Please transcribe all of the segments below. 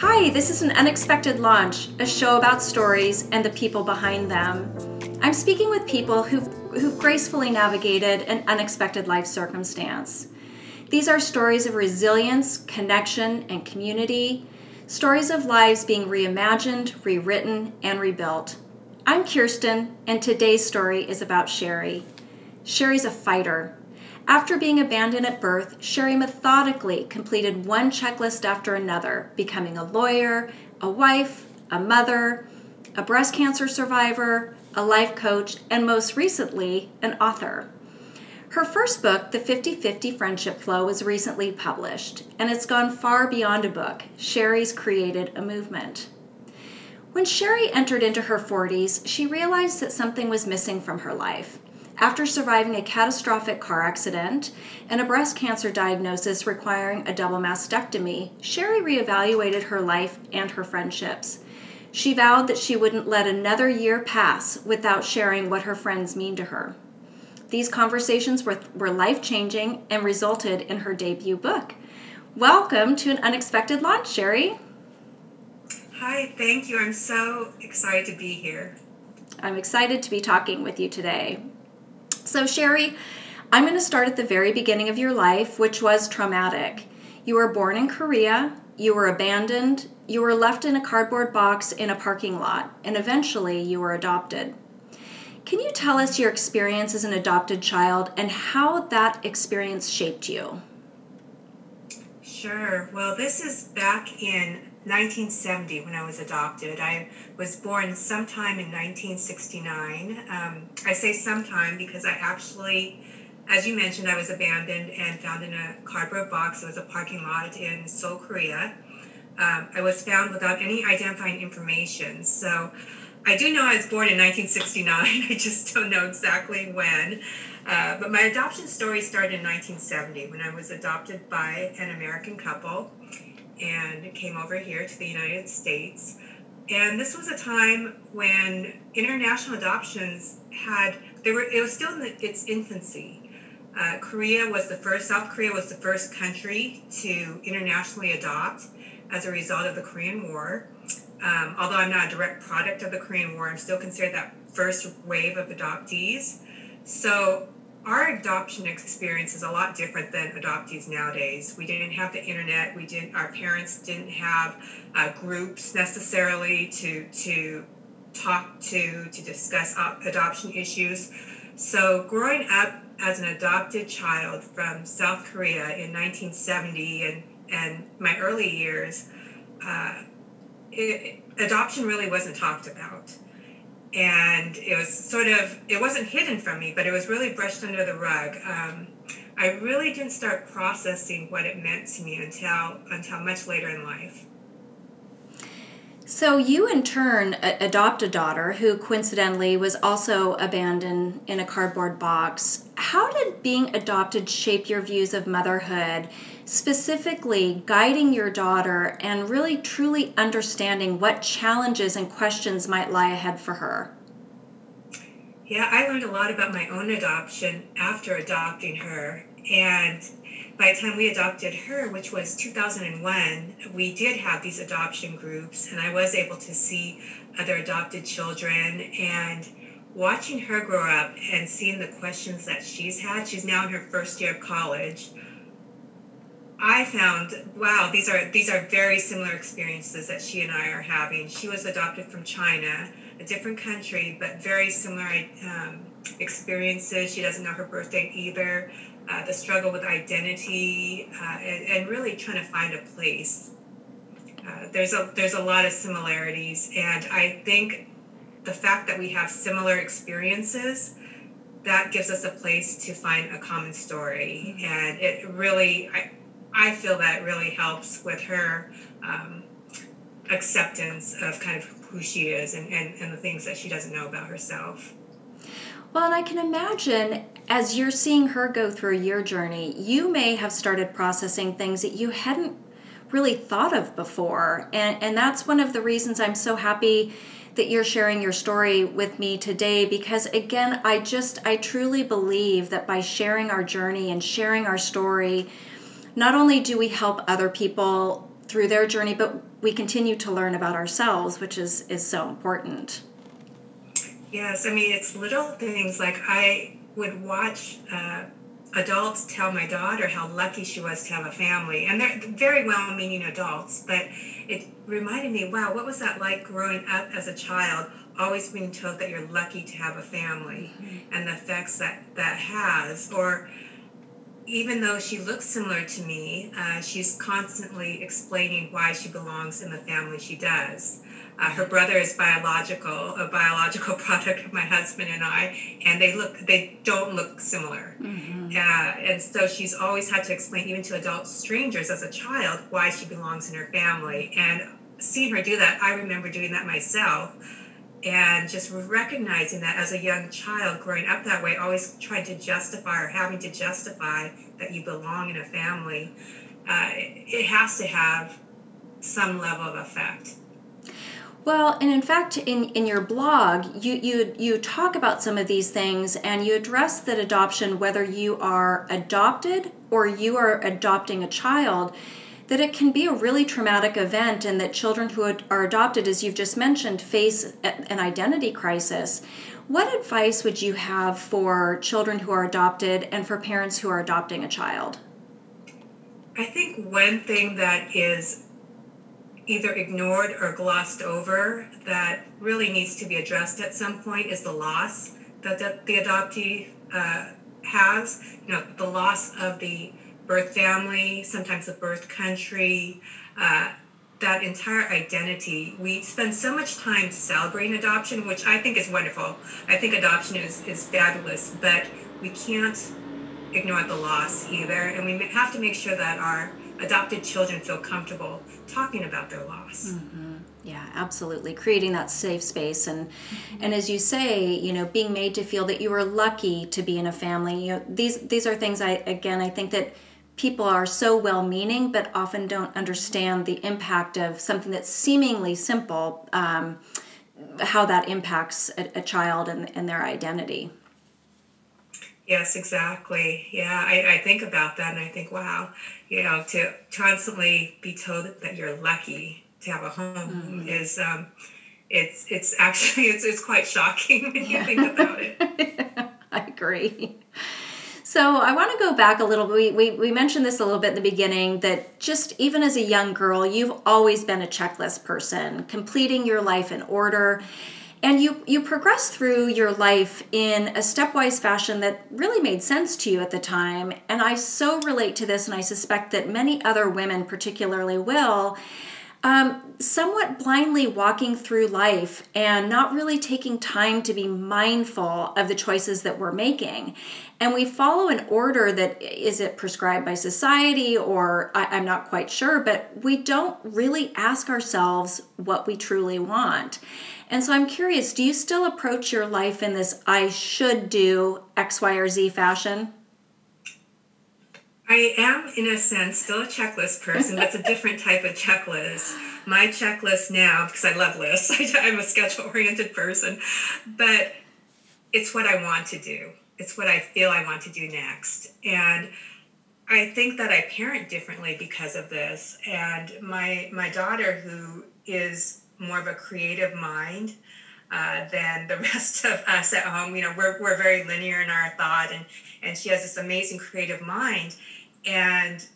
Hi, this is an unexpected launch, a show about stories and the people behind them. I'm speaking with people who've, who've gracefully navigated an unexpected life circumstance. These are stories of resilience, connection, and community, stories of lives being reimagined, rewritten, and rebuilt. I'm Kirsten, and today's story is about Sherry. Sherry's a fighter. After being abandoned at birth, Sherry methodically completed one checklist after another, becoming a lawyer, a wife, a mother, a breast cancer survivor, a life coach, and most recently, an author. Her first book, The 50 50 Friendship Flow, was recently published, and it's gone far beyond a book. Sherry's created a movement. When Sherry entered into her 40s, she realized that something was missing from her life. After surviving a catastrophic car accident and a breast cancer diagnosis requiring a double mastectomy, Sherry reevaluated her life and her friendships. She vowed that she wouldn't let another year pass without sharing what her friends mean to her. These conversations were, were life changing and resulted in her debut book. Welcome to an unexpected launch, Sherry. Hi, thank you. I'm so excited to be here. I'm excited to be talking with you today. So, Sherry, I'm going to start at the very beginning of your life, which was traumatic. You were born in Korea, you were abandoned, you were left in a cardboard box in a parking lot, and eventually you were adopted. Can you tell us your experience as an adopted child and how that experience shaped you? Sure. Well, this is back in 1970 when I was adopted. I was born sometime in 1969. Um, I say sometime because I actually, as you mentioned, I was abandoned and found in a cardboard box. It was a parking lot in Seoul, Korea. Um, I was found without any identifying information. So I do know I was born in 1969. I just don't know exactly when. Uh, but my adoption story started in 1970 when I was adopted by an American couple and came over here to the United States. And this was a time when international adoptions had they were it was still in the, its infancy. Uh, Korea was the first. South Korea was the first country to internationally adopt as a result of the Korean War. Um, although I'm not a direct product of the Korean War, I'm still considered that first wave of adoptees. So our adoption experience is a lot different than adoptees nowadays. We didn't have the internet. We didn't. Our parents didn't have uh, groups necessarily to to talk to to discuss adoption issues. So growing up as an adopted child from South Korea in 1970 and and my early years. Uh, it, adoption really wasn't talked about and it was sort of it wasn't hidden from me but it was really brushed under the rug. Um, i really didn't start processing what it meant to me until until much later in life. So you in turn adopt a daughter who coincidentally was also abandoned in a cardboard box. How did being adopted shape your views of motherhood specifically guiding your daughter and really truly understanding what challenges and questions might lie ahead for her? Yeah, I learned a lot about my own adoption after adopting her. And by the time we adopted her, which was 2001, we did have these adoption groups, and I was able to see other adopted children. And watching her grow up and seeing the questions that she's had, she's now in her first year of college I found wow these are these are very similar experiences that she and I are having. She was adopted from China, a different country, but very similar um, experiences. She doesn't know her birthday either. Uh, the struggle with identity uh, and, and, really trying to find a place. Uh, there's a there's a lot of similarities, and I think the fact that we have similar experiences that gives us a place to find a common story, and it really I, I feel that really helps with her um, acceptance of kind of who she is and, and, and the things that she doesn't know about herself. Well, and I can imagine as you're seeing her go through your journey, you may have started processing things that you hadn't really thought of before. And, and that's one of the reasons I'm so happy that you're sharing your story with me today because again i just i truly believe that by sharing our journey and sharing our story not only do we help other people through their journey, but we continue to learn about ourselves, which is is so important. Yes, I mean it's little things like I would watch uh, adults tell my daughter how lucky she was to have a family, and they're very well-meaning adults, but it reminded me, wow, what was that like growing up as a child? Always being told that you're lucky to have a family, mm-hmm. and the effects that that has, or even though she looks similar to me, uh, she's constantly explaining why she belongs in the family she does. Uh, her brother is biological, a biological product of my husband and I, and they look, they don't look similar. Mm-hmm. Uh, and so she's always had to explain, even to adult strangers as a child, why she belongs in her family. And seeing her do that, I remember doing that myself and just recognizing that as a young child growing up that way always trying to justify or having to justify that you belong in a family uh, it has to have some level of effect. Well, and in fact, in, in your blog, you, you you talk about some of these things, and you address that adoption, whether you are adopted or you are adopting a child, that it can be a really traumatic event and that children who are adopted, as you've just mentioned, face an identity crisis. What advice would you have for children who are adopted and for parents who are adopting a child? I think one thing that is either ignored or glossed over that really needs to be addressed at some point is the loss that the, the adoptee uh, has. You know, the loss of the birth family, sometimes the birth country, uh, that entire identity. We spend so much time celebrating adoption, which I think is wonderful. I think adoption is, is fabulous, but we can't ignore the loss either. And we have to make sure that our adopted children feel comfortable talking about their loss. Mm-hmm. Yeah, absolutely. Creating that safe space and mm-hmm. and as you say, you know, being made to feel that you are lucky to be in a family. You know, these these are things I again I think that people are so well meaning but often don't understand the impact of something that's seemingly simple, um, how that impacts a, a child and, and, their identity. Yes, exactly. Yeah, I, I think about that and I think, wow, you know, to constantly be told that you're lucky to have a home mm-hmm. is. Um, it's it's actually it's, it's quite shocking when you think about it. I agree. So I want to go back a little. We, we, we mentioned this a little bit in the beginning that just even as a young girl, you've always been a checklist person, completing your life in order. And you, you progress through your life in a stepwise fashion that really made sense to you at the time. And I so relate to this, and I suspect that many other women, particularly, will um, somewhat blindly walking through life and not really taking time to be mindful of the choices that we're making. And we follow an order that is it prescribed by society or I, I'm not quite sure, but we don't really ask ourselves what we truly want. And so I'm curious do you still approach your life in this I should do X, Y, or Z fashion? I am, in a sense, still a checklist person, but it's a different type of checklist. My checklist now, because I love lists, I'm a schedule oriented person, but it's what I want to do. It's what I feel I want to do next. And I think that I parent differently because of this. And my my daughter, who is more of a creative mind uh, than the rest of us at home, you know, we're, we're very linear in our thought, and and she has this amazing creative mind and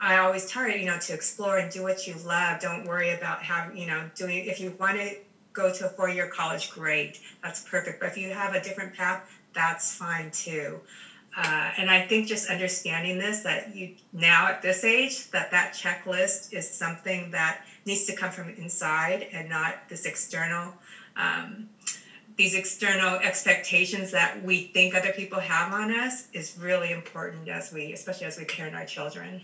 I always tell her, you know, to explore and do what you love. Don't worry about having, you know, doing. If you want to go to a four-year college, great, that's perfect. But if you have a different path, that's fine too. Uh, and I think just understanding this that you now at this age that that checklist is something that needs to come from inside and not this external um, these external expectations that we think other people have on us is really important as we especially as we parent our children.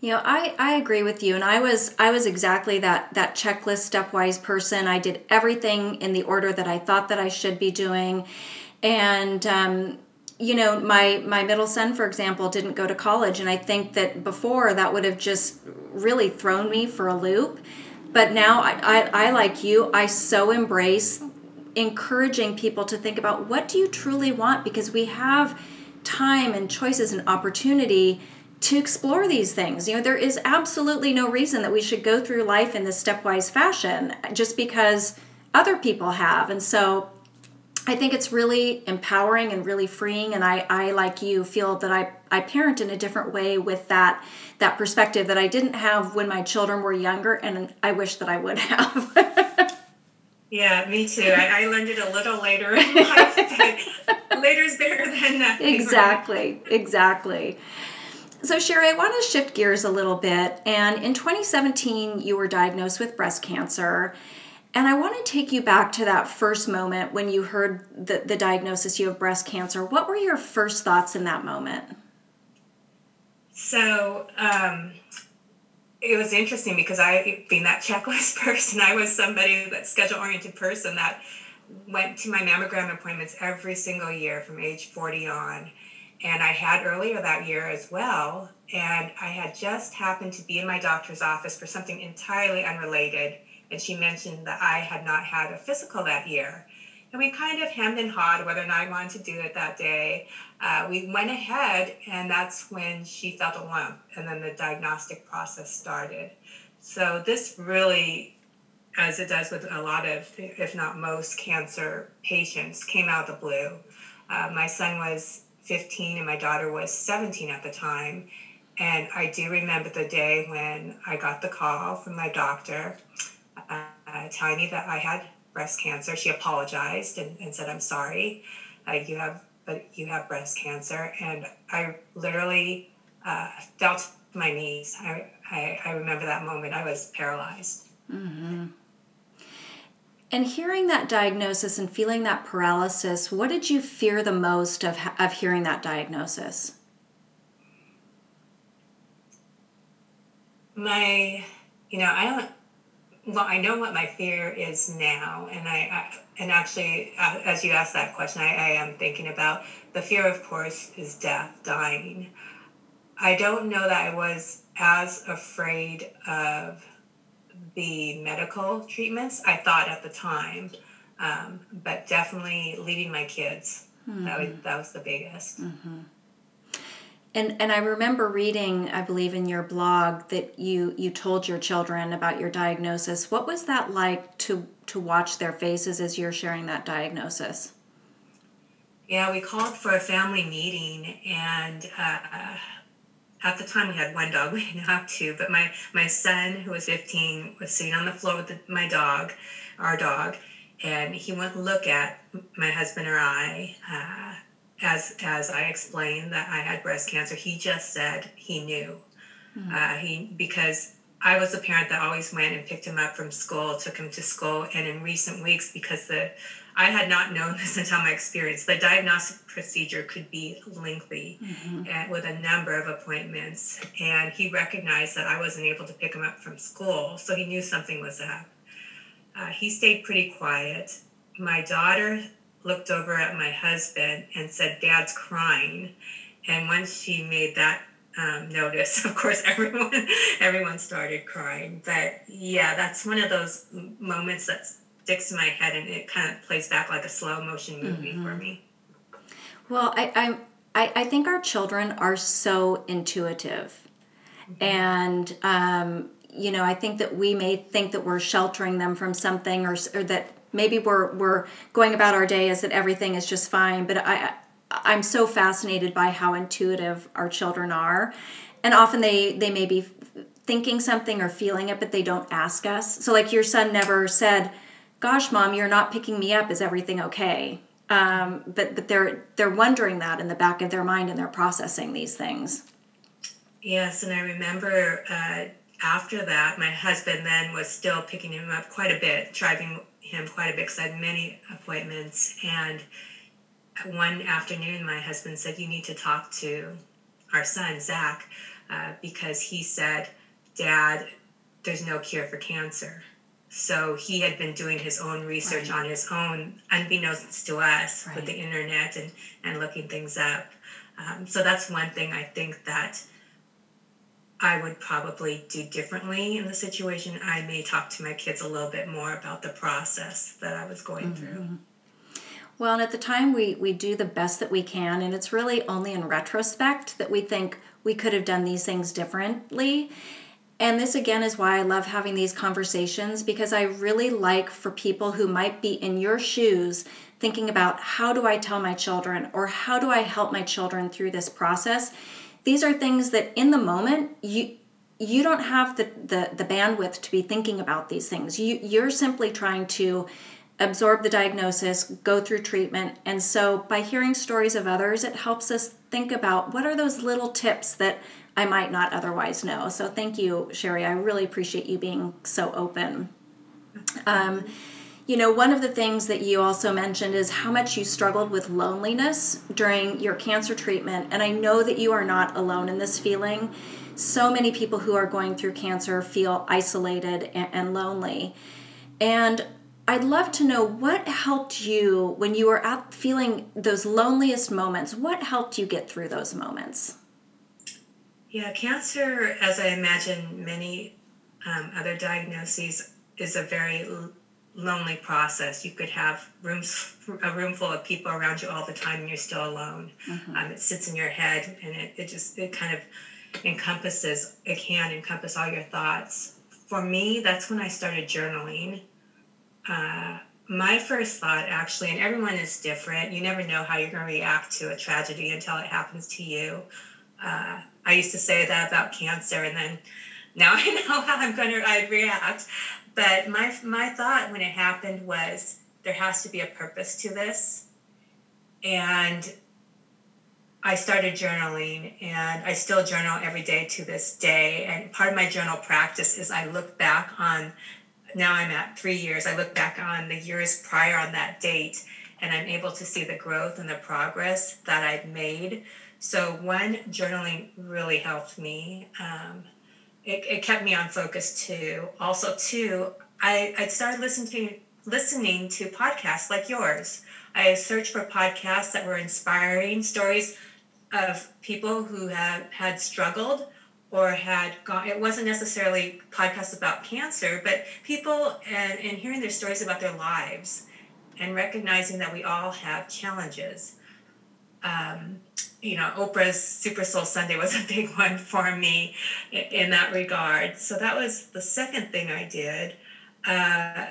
You know i i agree with you and i was i was exactly that that checklist stepwise person. I did everything in the order that i thought that i should be doing. And um, you know my my middle son for example didn't go to college and i think that before that would have just really thrown me for a loop. But now I, I, I like you i so embrace encouraging people to think about what do you truly want because we have time and choices and opportunity to explore these things. You know, there is absolutely no reason that we should go through life in this stepwise fashion just because other people have. And so I think it's really empowering and really freeing. And I, I like you, feel that I, I parent in a different way with that that perspective that I didn't have when my children were younger, and I wish that I would have. yeah, me too. I, I, learned it a little later in life, but later is better than nothing. Exactly, exactly. So, Sherry, I want to shift gears a little bit. And in 2017, you were diagnosed with breast cancer. And I want to take you back to that first moment when you heard the, the diagnosis you have breast cancer. What were your first thoughts in that moment? So, um, it was interesting because I, being that checklist person, I was somebody that schedule oriented person that went to my mammogram appointments every single year from age 40 on. And I had earlier that year as well. And I had just happened to be in my doctor's office for something entirely unrelated and she mentioned that I had not had a physical that year. And we kind of hemmed and hawed whether or not I wanted to do it that day. Uh, we went ahead, and that's when she felt a lump, and then the diagnostic process started. So, this really, as it does with a lot of, if not most, cancer patients, came out of the blue. Uh, my son was 15 and my daughter was 17 at the time. And I do remember the day when I got the call from my doctor uh, telling me that I had breast cancer. She apologized and, and said, "I'm sorry, uh, you have, but you have breast cancer." And I literally uh, fell to my knees. I, I, I remember that moment. I was paralyzed. Mm-hmm. And hearing that diagnosis and feeling that paralysis, what did you fear the most of of hearing that diagnosis? My, you know, I don't well, I know what my fear is now, and I, I and actually, uh, as you asked that question, I, I am thinking about the fear. Of course, is death, dying. I don't know that I was as afraid of the medical treatments I thought at the time, um, but definitely leaving my kids. Mm-hmm. That was that was the biggest. Mm-hmm. And and I remember reading, I believe in your blog that you you told your children about your diagnosis. What was that like to to watch their faces as you're sharing that diagnosis? Yeah, we called for a family meeting, and uh, at the time we had one dog. We didn't have two, but my my son, who was 15, was sitting on the floor with the, my dog, our dog, and he to look at my husband or I. Uh, as as I explained that I had breast cancer, he just said he knew. Mm-hmm. Uh, he because I was a parent that always went and picked him up from school, took him to school, and in recent weeks, because the I had not known this until my experience, the diagnostic procedure could be lengthy mm-hmm. and with a number of appointments. And he recognized that I wasn't able to pick him up from school, so he knew something was up. Uh, he stayed pretty quiet. My daughter looked over at my husband and said, Dad's crying. And once she made that um, notice, of course, everyone everyone started crying. But yeah, that's one of those moments that sticks to my head, and it kind of plays back like a slow motion movie mm-hmm. for me. Well, I, I I think our children are so intuitive, mm-hmm. and um, you know, I think that we may think that we're sheltering them from something, or, or that maybe we're we're going about our day as that everything is just fine but i i'm so fascinated by how intuitive our children are. And often they they may be thinking something or feeling it but they don't ask us. So like your son never said gosh mom you're not picking me up. Is everything okay? Um, but but they're they're wondering that in the back of their mind and they're processing these things. Yes and i remember uh, after that my husband then was still picking him up quite a bit driving him quite a bit because I had many appointments. And one afternoon, my husband said, You need to talk to our son, Zach, uh, because he said, Dad, there's no cure for cancer. So he had been doing his own research right. on his own, unbeknownst to us, right. with the internet and, and looking things up. Um, so that's one thing I think that I would probably do differently in the situation. I may talk to my kids a little bit more about the process that I was going mm-hmm. through. Well, and at the time we we do the best that we can, and it's really only in retrospect that we think we could have done these things differently. And this again is why I love having these conversations because I really like for people who might be in your shoes thinking about how do I tell my children or how do I help my children through this process. These are things that in the moment you you don't have the, the, the bandwidth to be thinking about these things. You you're simply trying to absorb the diagnosis, go through treatment. And so by hearing stories of others, it helps us think about what are those little tips that I might not otherwise know. So thank you, Sherry. I really appreciate you being so open. Um, you know, one of the things that you also mentioned is how much you struggled with loneliness during your cancer treatment. And I know that you are not alone in this feeling. So many people who are going through cancer feel isolated and, lonely. And I'd love to know what helped you when you were at feeling those loneliest moments. What helped you get through those moments? Yeah, cancer, as I imagine many um, other diagnoses, is a very lonely process. You could have rooms, a room full of people around you all the time, and you're still alone. Mm-hmm. Um, it sits in your head, and it, it just it kind of encompasses. It can encompass all your thoughts. For me, that's when I started journaling uh, my first thought actually, and everyone is different. You never know how you're going to react to a tragedy until it happens to you. Uh, I used to say that about cancer, and then now I know how I'm going to I'd react. But my my thought when it happened was there has to be a purpose to this, and I started journaling, and I still journal every day to this day. And part of my journal practice is I look back on now I'm at three years. I look back on the years prior on that date and I'm able to see the growth and the progress that I've made. So, one, journaling really helped me. Um, it, it kept me on focus too. Also, too, I, I started listening to listening to podcasts like yours. I searched for podcasts that were inspiring stories of people who have had struggled or had gone it wasn't necessarily podcasts about cancer but people and, and hearing their stories about their lives and recognizing that we all have challenges um, you know oprah's super soul sunday was a big one for me in, in that regard so that was the second thing i did uh,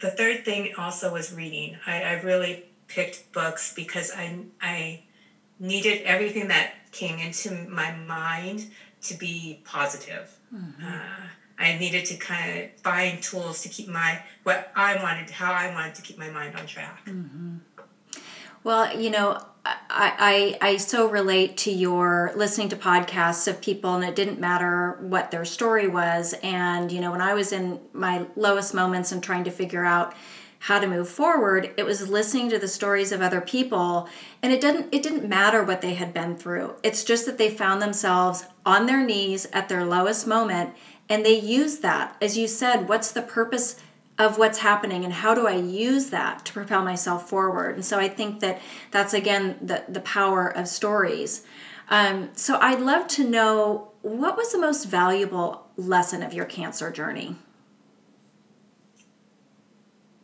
the third thing also was reading I, I really picked books because i i needed everything that came into my mind to be positive. Mm-hmm. Uh, I needed to kind of find tools to keep my what I wanted, how I wanted to keep my mind on track. Mm-hmm. Well, you know, I, I I so relate to your listening to podcasts of people, and it didn't matter what their story was. And you know, when I was in my lowest moments and trying to figure out how to move forward it was listening to the stories of other people and it didn't it didn't matter what they had been through it's just that they found themselves on their knees at their lowest moment and they used that as you said what's the purpose of what's happening and how do i use that to propel myself forward. And so i think that that's again the, the power of stories. Um, so i'd love to know what was the most valuable lesson of your cancer journey?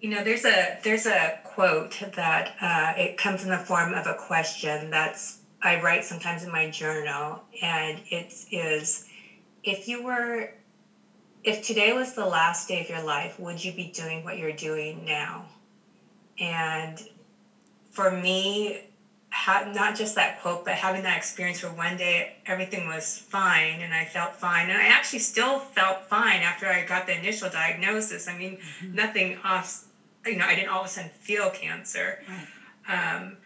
You know, there's a there's a quote that uh, it comes in the form of a question that's I write sometimes in my journal, and it is, if you were, if today was the last day of your life, would you be doing what you're doing now? And for me, ha- not just that quote, but having that experience where one day everything was fine and I felt fine. And I actually still felt fine after I got the initial diagnosis. I mean, mm-hmm. nothing off you know, I didn't all of a sudden feel cancer. Right. Um,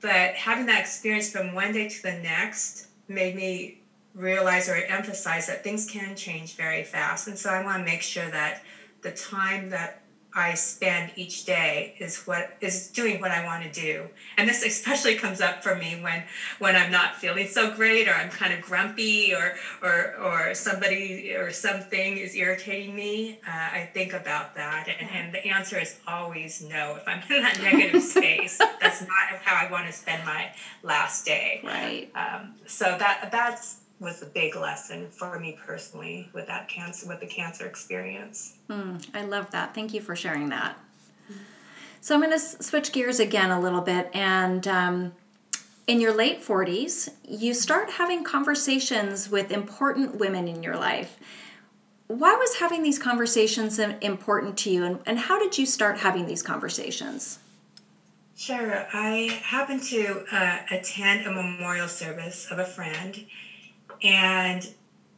but having that experience from one day to the next made me realize or emphasize that things can change very fast. And so I want to make sure that the time that I spend each day is what is doing what I want to do. And this especially comes up for me when when I'm not feeling so great or I'm kind of grumpy or or or somebody or something is irritating me. Uh, I think about that, and, and the answer is always no. If I'm in that negative space, that's not how I want to spend my last day. Right. Um, so that that's was a big lesson for me personally with that cancer with the cancer experience. Mm, I love that. Thank you for sharing that. So I'm going to switch gears again a little bit. And um, in your late 40s, you start having conversations with important women in your life. Why was having these conversations important to you, and, and how did you start having these conversations? Sure. I happened to uh, attend a memorial service of a friend, and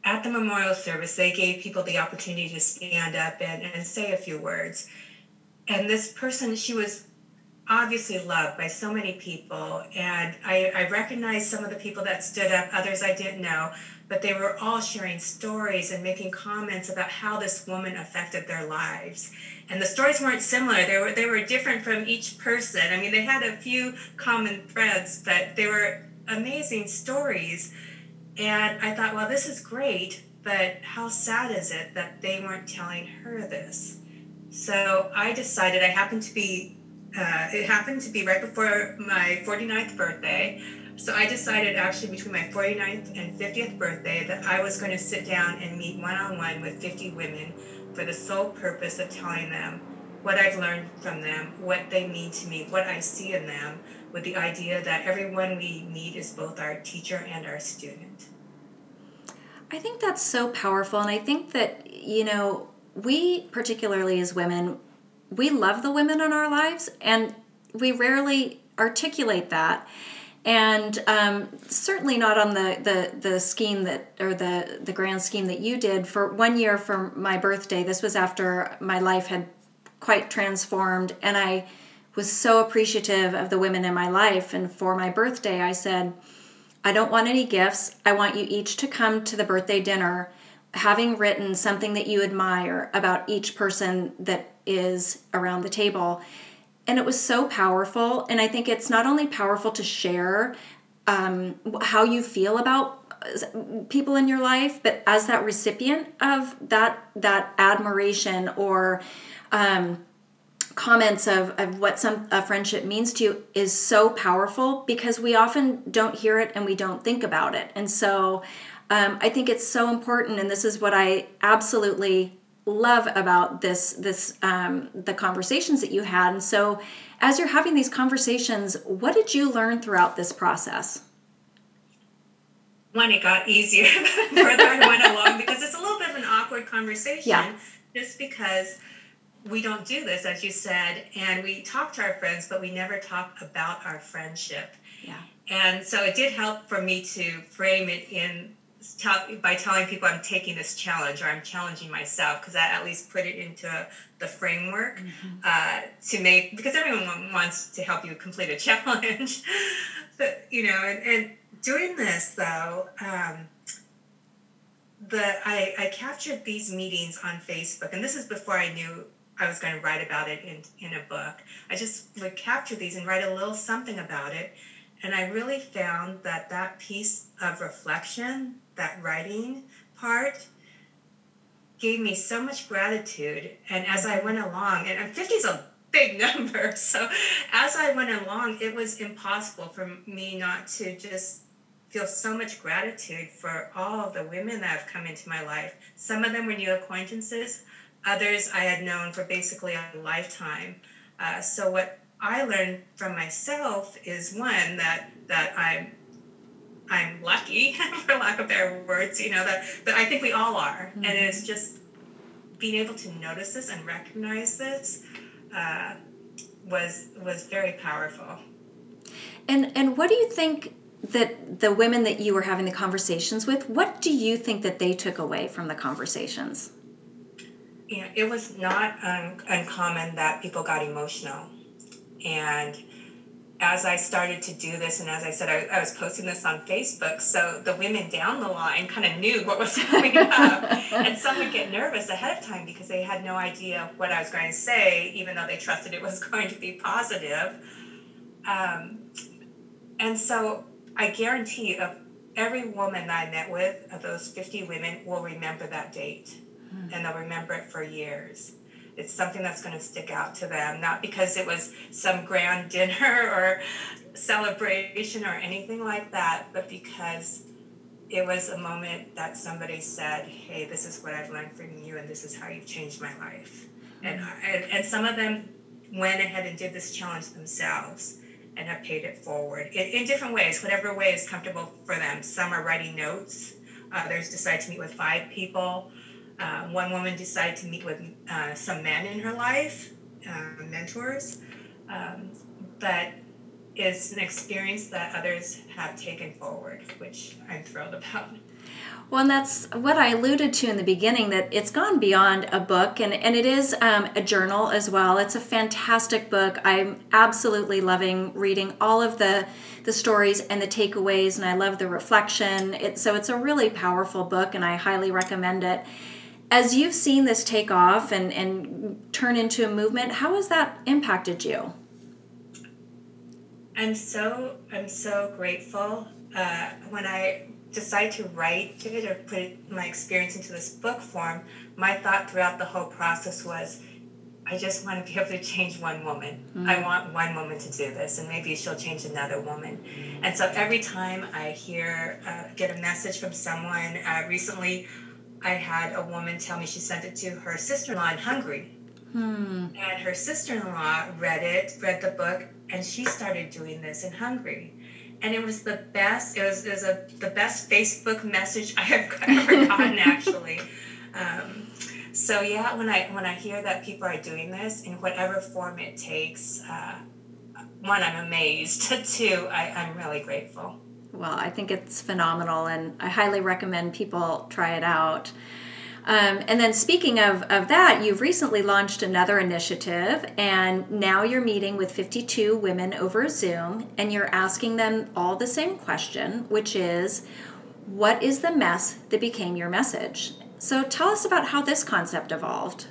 at the memorial service, they gave people the opportunity to stand up and, and say a few words. And this person, she was obviously loved by so many people. And I, I recognized some of the people that stood up, others I didn't know, but they were all sharing stories and making comments about how this woman affected their lives. And the stories weren't similar. They were they were different from each person. I mean, they had a few common threads, but they were amazing stories. And I thought, well, this is great, but how sad is it that they weren't telling her this? So I decided I happened to be, uh, it happened to be right before my 49th birthday. So I decided actually between my 49th and 50th birthday that I was going to sit down and meet one on one with 50 women for the sole purpose of telling them what I've learned from them, what they mean to me, what I see in them, with the idea that everyone we meet is both our teacher and our student. I think that's so powerful. And I think that, you know, we, particularly as women, we love the women in our lives and we rarely articulate that. And um, certainly not on the, the, the scheme that, or the, the grand scheme that you did. For one year for my birthday, this was after my life had quite transformed. And I was so appreciative of the women in my life. And for my birthday, I said, I don't want any gifts. I want you each to come to the birthday dinner having written something that you admire about each person that is around the table. And it was so powerful. And I think it's not only powerful to share um, how you feel about people in your life, but as that recipient of that that admiration or um, comments of, of what some a friendship means to you is so powerful because we often don't hear it and we don't think about it. And so um, I think it's so important, and this is what I absolutely love about this this um, the conversations that you had. And so, as you're having these conversations, what did you learn throughout this process? One, it got easier the further I went along because it's a little bit of an awkward conversation. Yeah. Just because we don't do this, as you said, and we talk to our friends, but we never talk about our friendship. Yeah. And so it did help for me to frame it in by telling people I'm taking this challenge or I'm challenging myself because that at least put it into the framework mm-hmm. uh, to make because everyone wants to help you complete a challenge. but, you know, and, and doing this though, um, the I, I captured these meetings on Facebook, and this is before I knew I was going to write about it in, in a book. I just would capture these and write a little something about it. And I really found that that piece of reflection, that writing part, gave me so much gratitude. And as I went along, and 50 is a big number, so as I went along, it was impossible for me not to just feel so much gratitude for all of the women that have come into my life. Some of them were new acquaintances, Others I had known for basically a lifetime. Uh, so what I learned from myself is one that that I'm I'm lucky, for lack of better words, you know that that I think we all are, mm-hmm. and it's just being able to notice this and recognize this uh, was was very powerful. And and what do you think that the women that you were having the conversations with? What do you think that they took away from the conversations? Yeah, it was not un- uncommon that people got emotional. And as I started to do this, and as I said, I, I was posting this on Facebook, so the women down the line kind of knew what was coming up. and some would get nervous ahead of time because they had no idea what I was going to say, even though they trusted it was going to be positive. Um, and so I guarantee of every woman that I met with, of those 50 women, will remember that date mm. and they'll remember it for years. It's something that's going to stick out to them, not because it was some grand dinner or celebration or anything like that, but because it was a moment that somebody said, "Hey, this is what I've learned from you, and this is how you've changed my life." Mm. And, and and some of them went ahead and did this challenge themselves and have paid it forward in, in different ways, whatever way is comfortable for them. Some are writing notes, others decide to meet with five people. Uh, one woman decided to meet with uh, some men in her life, uh, mentors, um, but it's an experience that others have taken forward, which I'm thrilled about. Well, and that's what I alluded to in the beginning that it's gone beyond a book and, and it is um, a journal as well. It's a fantastic book. I'm absolutely loving reading all of the, the stories and the takeaways, and I love the reflection. It, so it's a really powerful book, and I highly recommend it. As you've seen this take off and, and turn into a movement, how has that impacted you? I'm so I'm so grateful. Uh, when I decide to write it or put my experience into this book form, my thought throughout the whole process was, I just want to be able to change one woman. Mm-hmm. I want one woman to do this, and maybe she'll change another woman. And so every time I hear, uh, get a message from someone, uh, recently I had a woman tell me she sent it to her sister in law in Hungary. Hmm. And her sister in law read it, read the book, and she started doing this in Hungary and it was the best. It was, it was a, the best Facebook message I have ever gotten, actually. Um, so yeah, when I when I hear that people are doing this in whatever form it takes, uh, one, I'm amazed. Two, I, I'm really grateful. Well, I think it's phenomenal, and I highly recommend people try it out. Um, and then, speaking of, of that, you've recently launched another initiative, and now you're meeting with 52 women over Zoom, and you're asking them all the same question, which is what is the mess that became your message? So, tell us about how this concept evolved.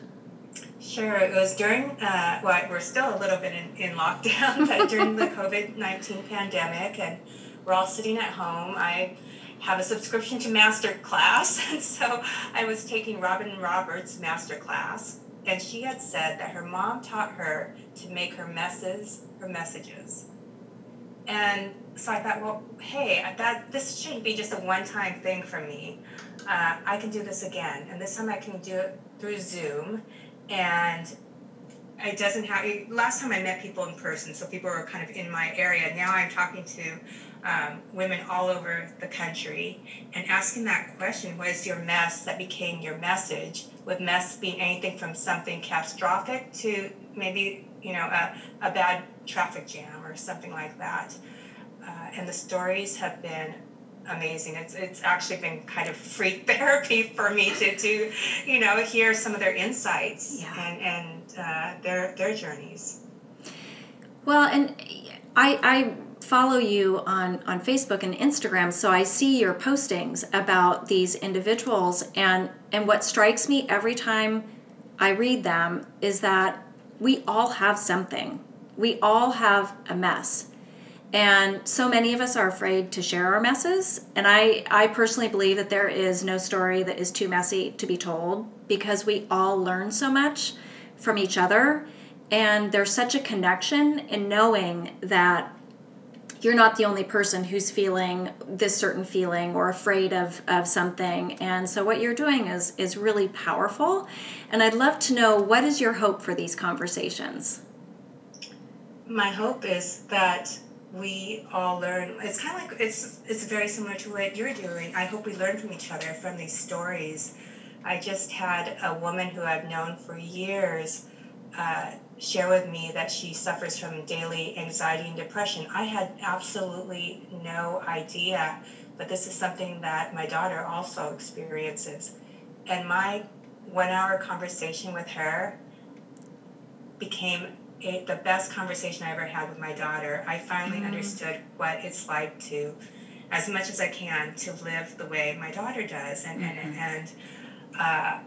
Sure. It was during, uh, well, we're still a little bit in, in lockdown, but during the COVID 19 pandemic, and we're all sitting at home. I have a subscription to master class and so i was taking robin roberts master class and she had said that her mom taught her to make her messes her messages. And so i thought well hey that this shouldn't be just a one-time thing for me. Uh, i can do this again and this time i can do it through zoom and it doesn't have last time i met people in person so people were kind of in my area. Now i'm talking to um, women all over the country and asking that question what is your mess that became your message with mess being anything from something catastrophic to maybe you know a, a bad traffic jam or something like that. Uh, and the stories have been amazing. It's it's actually been kind of free therapy for me to to you know hear some of their insights yeah. and and uh, their their journeys. Well and i i follow you on, on Facebook and Instagram, so I see your postings about these individuals. And, and what strikes me every time I read them is that we all have something, we all have a mess. And so many of us are afraid to share our messes. And I, I personally believe that there is no story that is too messy to be told because we all learn so much from each other. And there's such a connection in knowing that you're not the only person who's feeling this certain feeling or afraid of, of something. And so what you're doing is is really powerful. And i'd love to know what is your hope for these conversations? My hope is that we all learn. It's kind of like it's it's very similar to what you're doing. I hope we learn from each other from these stories. I just had a woman who i've known for years uh, share with me that she suffers from daily anxiety and depression. I had absolutely no idea, but this is something that my daughter also experiences. And my one hour conversation with her became a, the best conversation I ever had with my daughter. I finally mm-hmm. understood what it's like to, as much as I can, to live the way my daughter does. And, mm-hmm. and, and uh,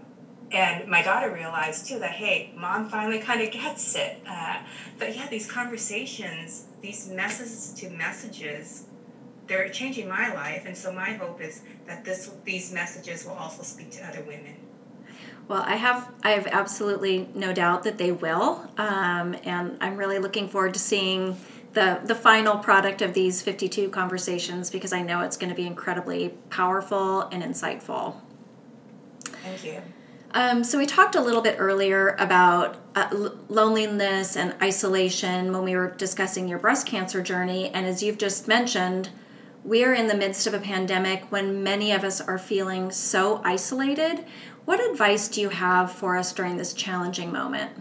and my daughter realized too that hey mom finally kind of gets it uh, but yeah these conversations these messages to messages they're changing my life. And so my hope is that this these messages will also speak to other women. Well i have i have absolutely no doubt that they will. Um, and i'm really looking forward to seeing the the final product of these 52 conversations because i know it's going to be incredibly powerful and insightful. Thank you Um, so we talked a little bit earlier about uh, l- loneliness and isolation when we were discussing your breast cancer journey, and as you've just mentioned, we are in the midst of a pandemic when many of us are feeling so isolated. What advice do you have for us during this challenging moment?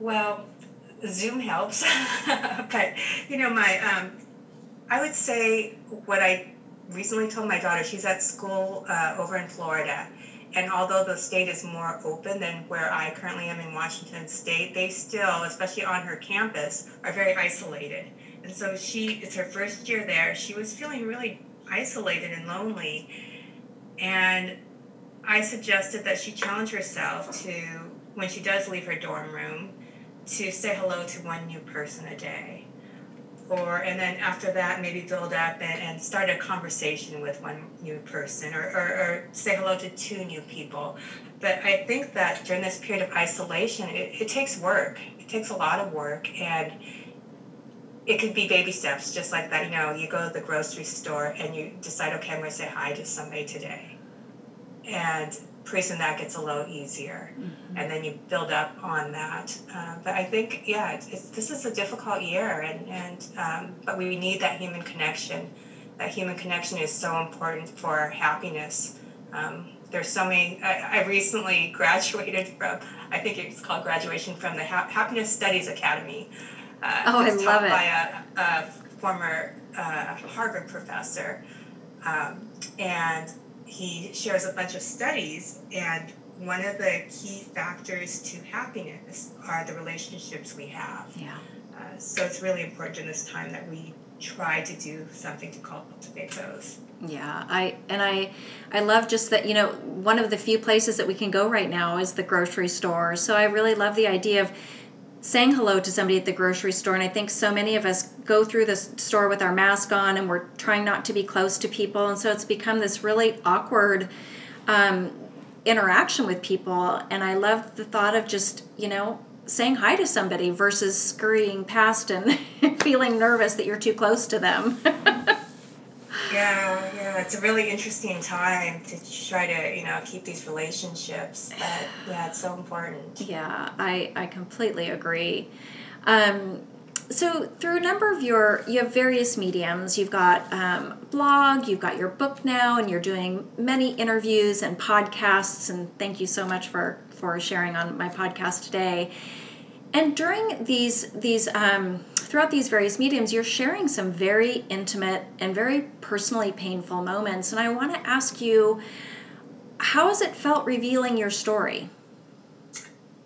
Well, Zoom helps, but you know, my um, I would say what I recently told my daughter. She's at school uh, over in Florida, and although the state is more open than where I currently am in Washington State, they still, especially on her campus, are very isolated. And so she, it's her first year there. She was feeling really isolated and lonely, and I suggested that she challenge herself to, when she does leave her dorm room, to say hello to one new person a day. And then after that, maybe build up and, and start a conversation with one new person or, or, or say hello to two new people. But I think that during this period of isolation, it, it takes work. It takes a lot of work. And it could be baby steps, just like that. You know, you go to the grocery store and you decide, okay, I'm going to say hi to somebody today. And pretty that gets a little easier. Mm-hmm. And then you build up on that. Uh, but I think, yeah, it's, it's, this is a difficult year, and, and um, but we need that human connection. That human connection is so important for happiness. Um, there's so many. I, I, recently graduated from, I think it's called graduation from the ha- Happiness Studies Academy. Uh, oh, I love it. By a, a former uh, Harvard professor. Um, and he shares a bunch of studies, and one of the key factors to happiness are the relationships we have. Yeah. Uh, so it's really important in this time that we try to do something to cultivate those. Yeah, I and I I love just that, you know, one of the few places that we can go right now is the grocery store. So I really love the idea of saying hello to somebody at the grocery store and i think so many of us go through the store with our mask on and we're trying not to be close to people and so it's become this really awkward um, interaction with people and i love the thought of just you know saying hi to somebody versus scurrying past and feeling nervous that you're too close to them Yeah, yeah, it's a really interesting time to try to, you know, keep these relationships. But yeah, it's so important. Yeah, I, I completely agree. Um, so through a number of your you have various mediums you've got um, blog you've got your book now and you're doing many interviews and podcasts and thank you so much for for sharing on my podcast today and during these these um, throughout these various mediums, you're sharing some very intimate and very personally painful moments. And I want to ask you, how has it felt revealing your story?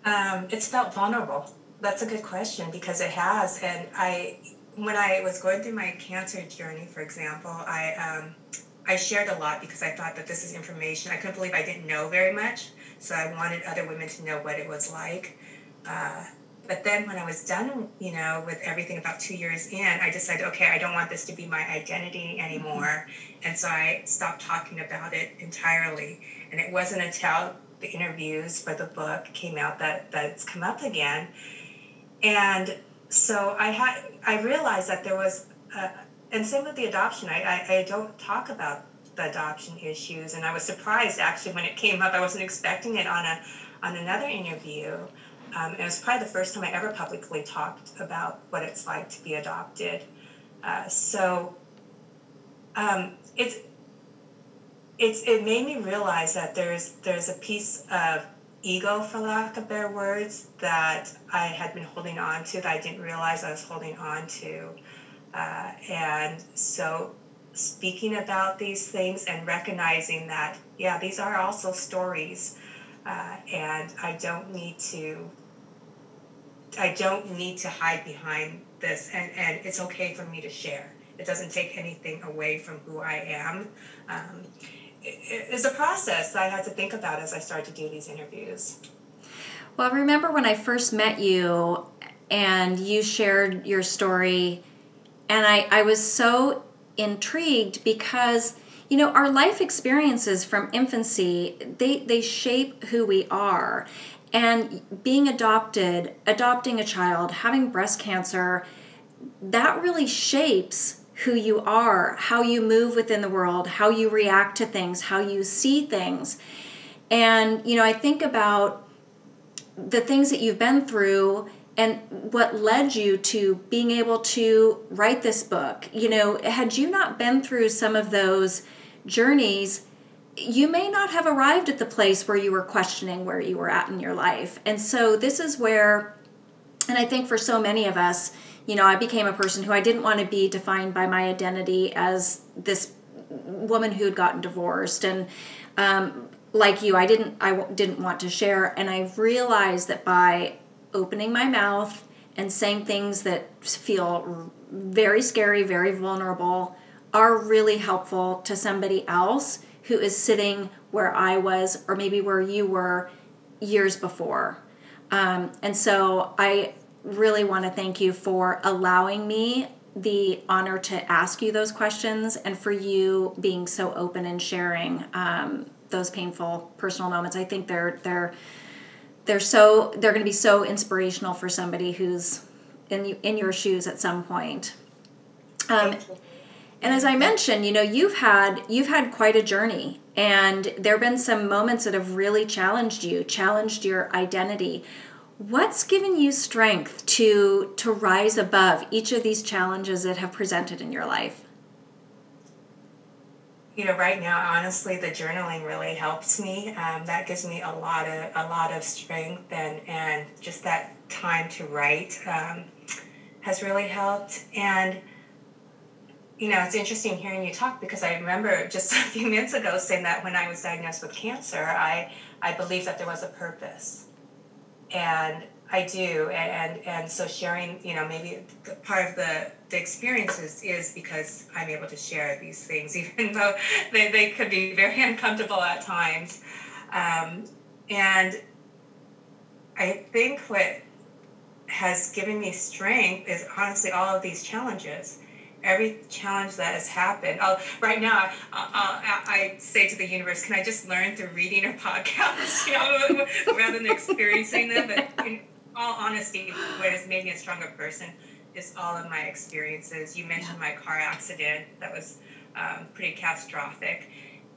Um, it's felt vulnerable. That's a good question because it has. And I, when I was going through my cancer journey, for example, I um, I shared a lot because I thought that this is information. I couldn't believe I didn't know very much, so I wanted other women to know what it was like. Uh, but then when I was done, you know, with everything about two years in, I decided, okay, I don't want this to be my identity anymore. Mm-hmm. And so I stopped talking about it entirely. And it wasn't until the interviews for the book came out that, that it's come up again. And so I had, I realized that there was, a, and same with the adoption, I, I, I don't talk about the adoption issues. And I was surprised actually when it came up. I wasn't expecting it on a, on another interview. Um, it was probably the first time I ever publicly talked about what it's like to be adopted. Uh, so um, it's it's it made me realize that there's there's a piece of ego, for lack of better words, that I had been holding on to that I didn't realize I was holding on to, uh, and so speaking about these things and recognizing that yeah, these are also stories uh, and I don't need to I don't need to hide behind this and, and it's okay for me to share. It doesn't take anything away from who I am. Um, it, it's a process that I had to think about as I started to do these interviews. Well, I remember when I first met you and you shared your story, and I, I was so intrigued because you know our life experiences from infancy they they shape who we are and being adopted adopting a child having breast cancer that really shapes who you are how you move within the world how you react to things how you see things And, you know, I think about the things that you've been through and what led you to being able to write this book. You know, had you not been through some of those journeys, you may not have arrived at the place where you were questioning where you were at in your life. And so this is where, and I think for so many of us, you know, I became a person who I didn't want to be defined by my identity as this woman who had gotten divorced. And um, like you, I didn't I didn't want to share, and I've realized that by opening my mouth and saying things that feel very scary, very vulnerable, are really helpful to somebody else who is sitting where I was, or maybe where you were years before. Um, and so I really want to thank you for allowing me the honor to ask you those questions and for you being so open and sharing um, those painful personal moments. I think they're they're they're so they're going to be so inspirational for somebody who's in in your shoes at some point. Um, and as I mentioned, you know, you've had you've had quite a journey, and there've been some moments that have really challenged you, challenged your identity. What's given you strength to to rise above each of these challenges that have presented in your life? you know, right now, honestly, the journaling really helps me. Um, that gives me a lot of a lot of strength, and and just that time to write um, has really helped. And you know, it's interesting hearing you talk because I remember just a few minutes ago saying that when I was diagnosed with cancer, I I believed that there was a purpose, and I do, and, and and so sharing, you know, maybe part of the the experiences is because I'm able to share these things, even though they, they could be very uncomfortable at times. Um, and I think what has given me strength is honestly all of these challenges. Every challenge that has happened. I'll, right now, I, I, I say to the universe, can I just learn through reading or podcasts, you know, rather than experiencing them? But in all honesty, what has made me a stronger person is all of my experiences. You mentioned yeah. my car accident that was um, pretty catastrophic,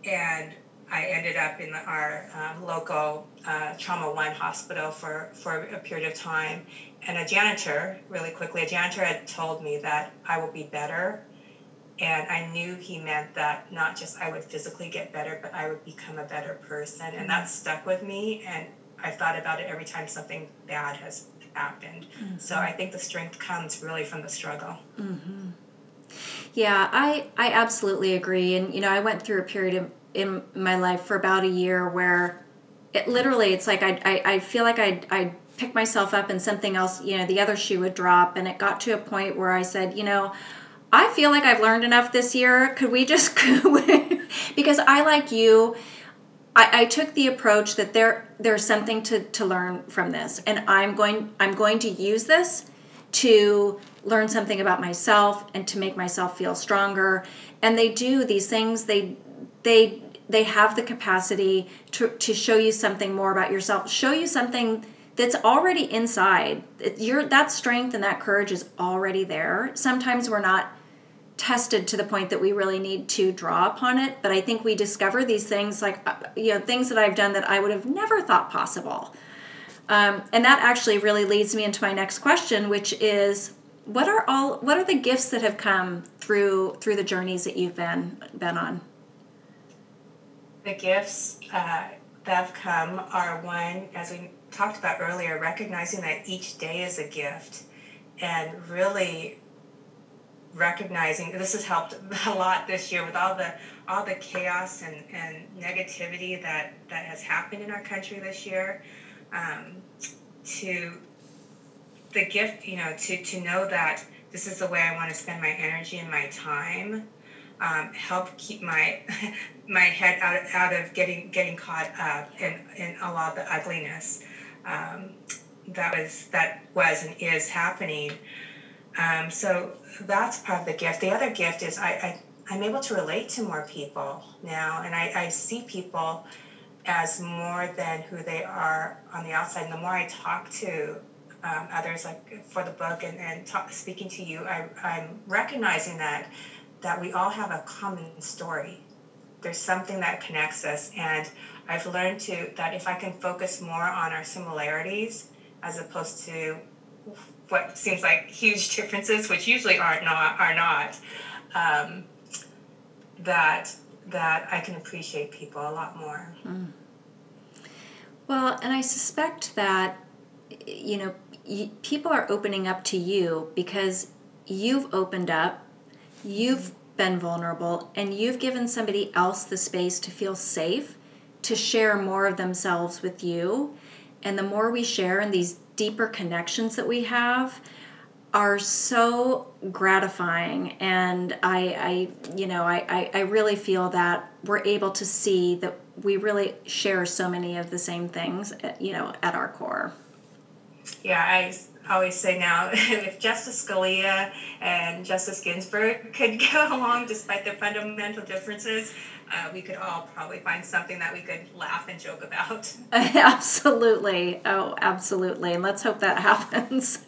and I ended up in the, our um, local uh, trauma one hospital for for a period of time. And a janitor, really quickly, a janitor had told me that I will be better. And I knew he meant that not just I would physically get better, but I would become a better person. And that stuck with me. And I've thought about it every time something bad has happened. Mm-hmm. So I think the strength comes really from the struggle. Mm-hmm. Yeah, I I absolutely agree. And you know, I went through a period of, in my life for about a year where it literally it's like I I, I feel like I I pick myself up and something else, you know, the other shoe would drop, and it got to a point where I said, you know. I feel like I've learned enough this year. Could we just because I like you I, I, took the approach that there there's something to, to learn from this and I'm going I'm going to use this to learn something about myself and to make myself feel stronger and they do these things they they they have the capacity to, to show you something more about yourself show you something that's already inside. Your that strength and that courage is already there. Sometimes we're not tested to the point that we really need to draw upon it but i think we discover these things like uh, you know things that i've done that i would have never thought possible. Um, and that actually really leads me into my next question which is what are all what are the gifts that have come through through the journeys that you've been been on the gifts uh, that have come are one as we talked about earlier recognizing that each day is a gift and really recognizing this has helped a lot this year with all the all the chaos and, and negativity that that has happened in our country this year um, to the gift you know to to know that this is the way I want to spend my energy and my time um, help keep my my head out, out of getting getting caught up in, in a lot of the ugliness um, that was that was and is happening um, so that's part of the gift. The other gift is I, I am able to relate to more people now, and I, I see people as more than who they are on the outside. And the more I talk to um, others, like for the book, and, and talk, speaking to you, I, I'm recognizing that that we all have a common story, there's something that connects us, and I've learned to that if I can focus more on our similarities as opposed to what seems like huge differences, which usually are not not are not, um, that that I can appreciate people a lot more. Mm. Well, and I suspect that you know people are opening up to you because you've opened up, you've been vulnerable, and you've given somebody else the space to feel safe to share more of themselves with you. And the more we share in these deeper connections that we have, are so gratifying and I, I you know I, I, I really feel that we're able to see that we really share so many of the same things eh, you know at our core yeah i always say now if Justice Scalia and Justice Ginsburg could get along despite their fundamental differences, uh, we could all probably find something that we could laugh and joke about. absolutely. Oh, absolutely. And let's hope that happens.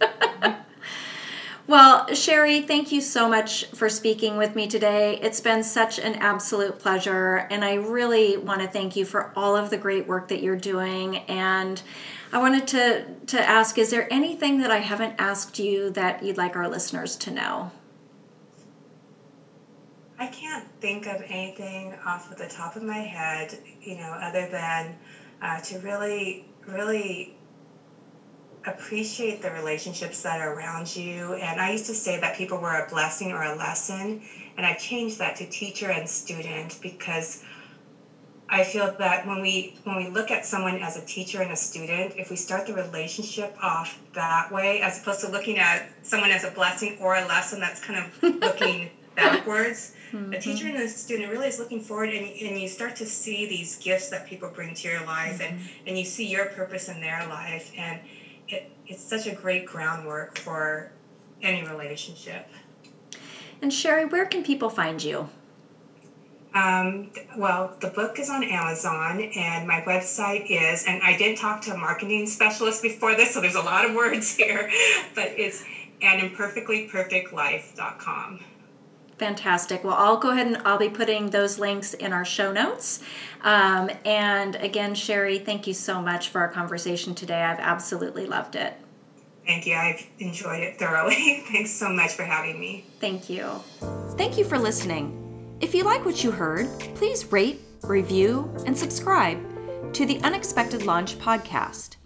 Well, Sherry, thank you so much for speaking with me today. It's been such an absolute pleasure, and I really want to thank you for all of the great work that you're doing. And I wanted to, to ask is there anything that I haven't asked you that you'd like our listeners to know? I can't think of anything off of the top of my head, you know, other than uh, to really, really appreciate the relationships that are around you. And I used to say that people were a blessing or a lesson, and I've changed that to teacher and student because I feel that when we when we look at someone as a teacher and a student, if we start the relationship off that way, as opposed to looking at someone as a blessing or a lesson that's kind of looking backwards, mm-hmm. a teacher and a student really is looking forward, and, and you start to see these gifts that people bring to your life, mm-hmm. and and you see your purpose in their life, and it, it's such a great groundwork for any relationship. And Sherry, where can people find you? Um, well, the book is on Amazon, and my website is, and I didn't talk to a marketing specialist before this, so there's a lot of words here, but it's an animperfectlyperfectlife.com. Fantastic. Well, I'll go ahead and I'll be putting those links in our show notes. Um, and again, Sherry, thank you so much for our conversation today. I've absolutely loved it. Thank you. I've enjoyed it thoroughly. Thanks so much for having me. Thank you. Thank you for listening. If you like what you heard, please rate, review, and subscribe to the Unexpected Launch podcast.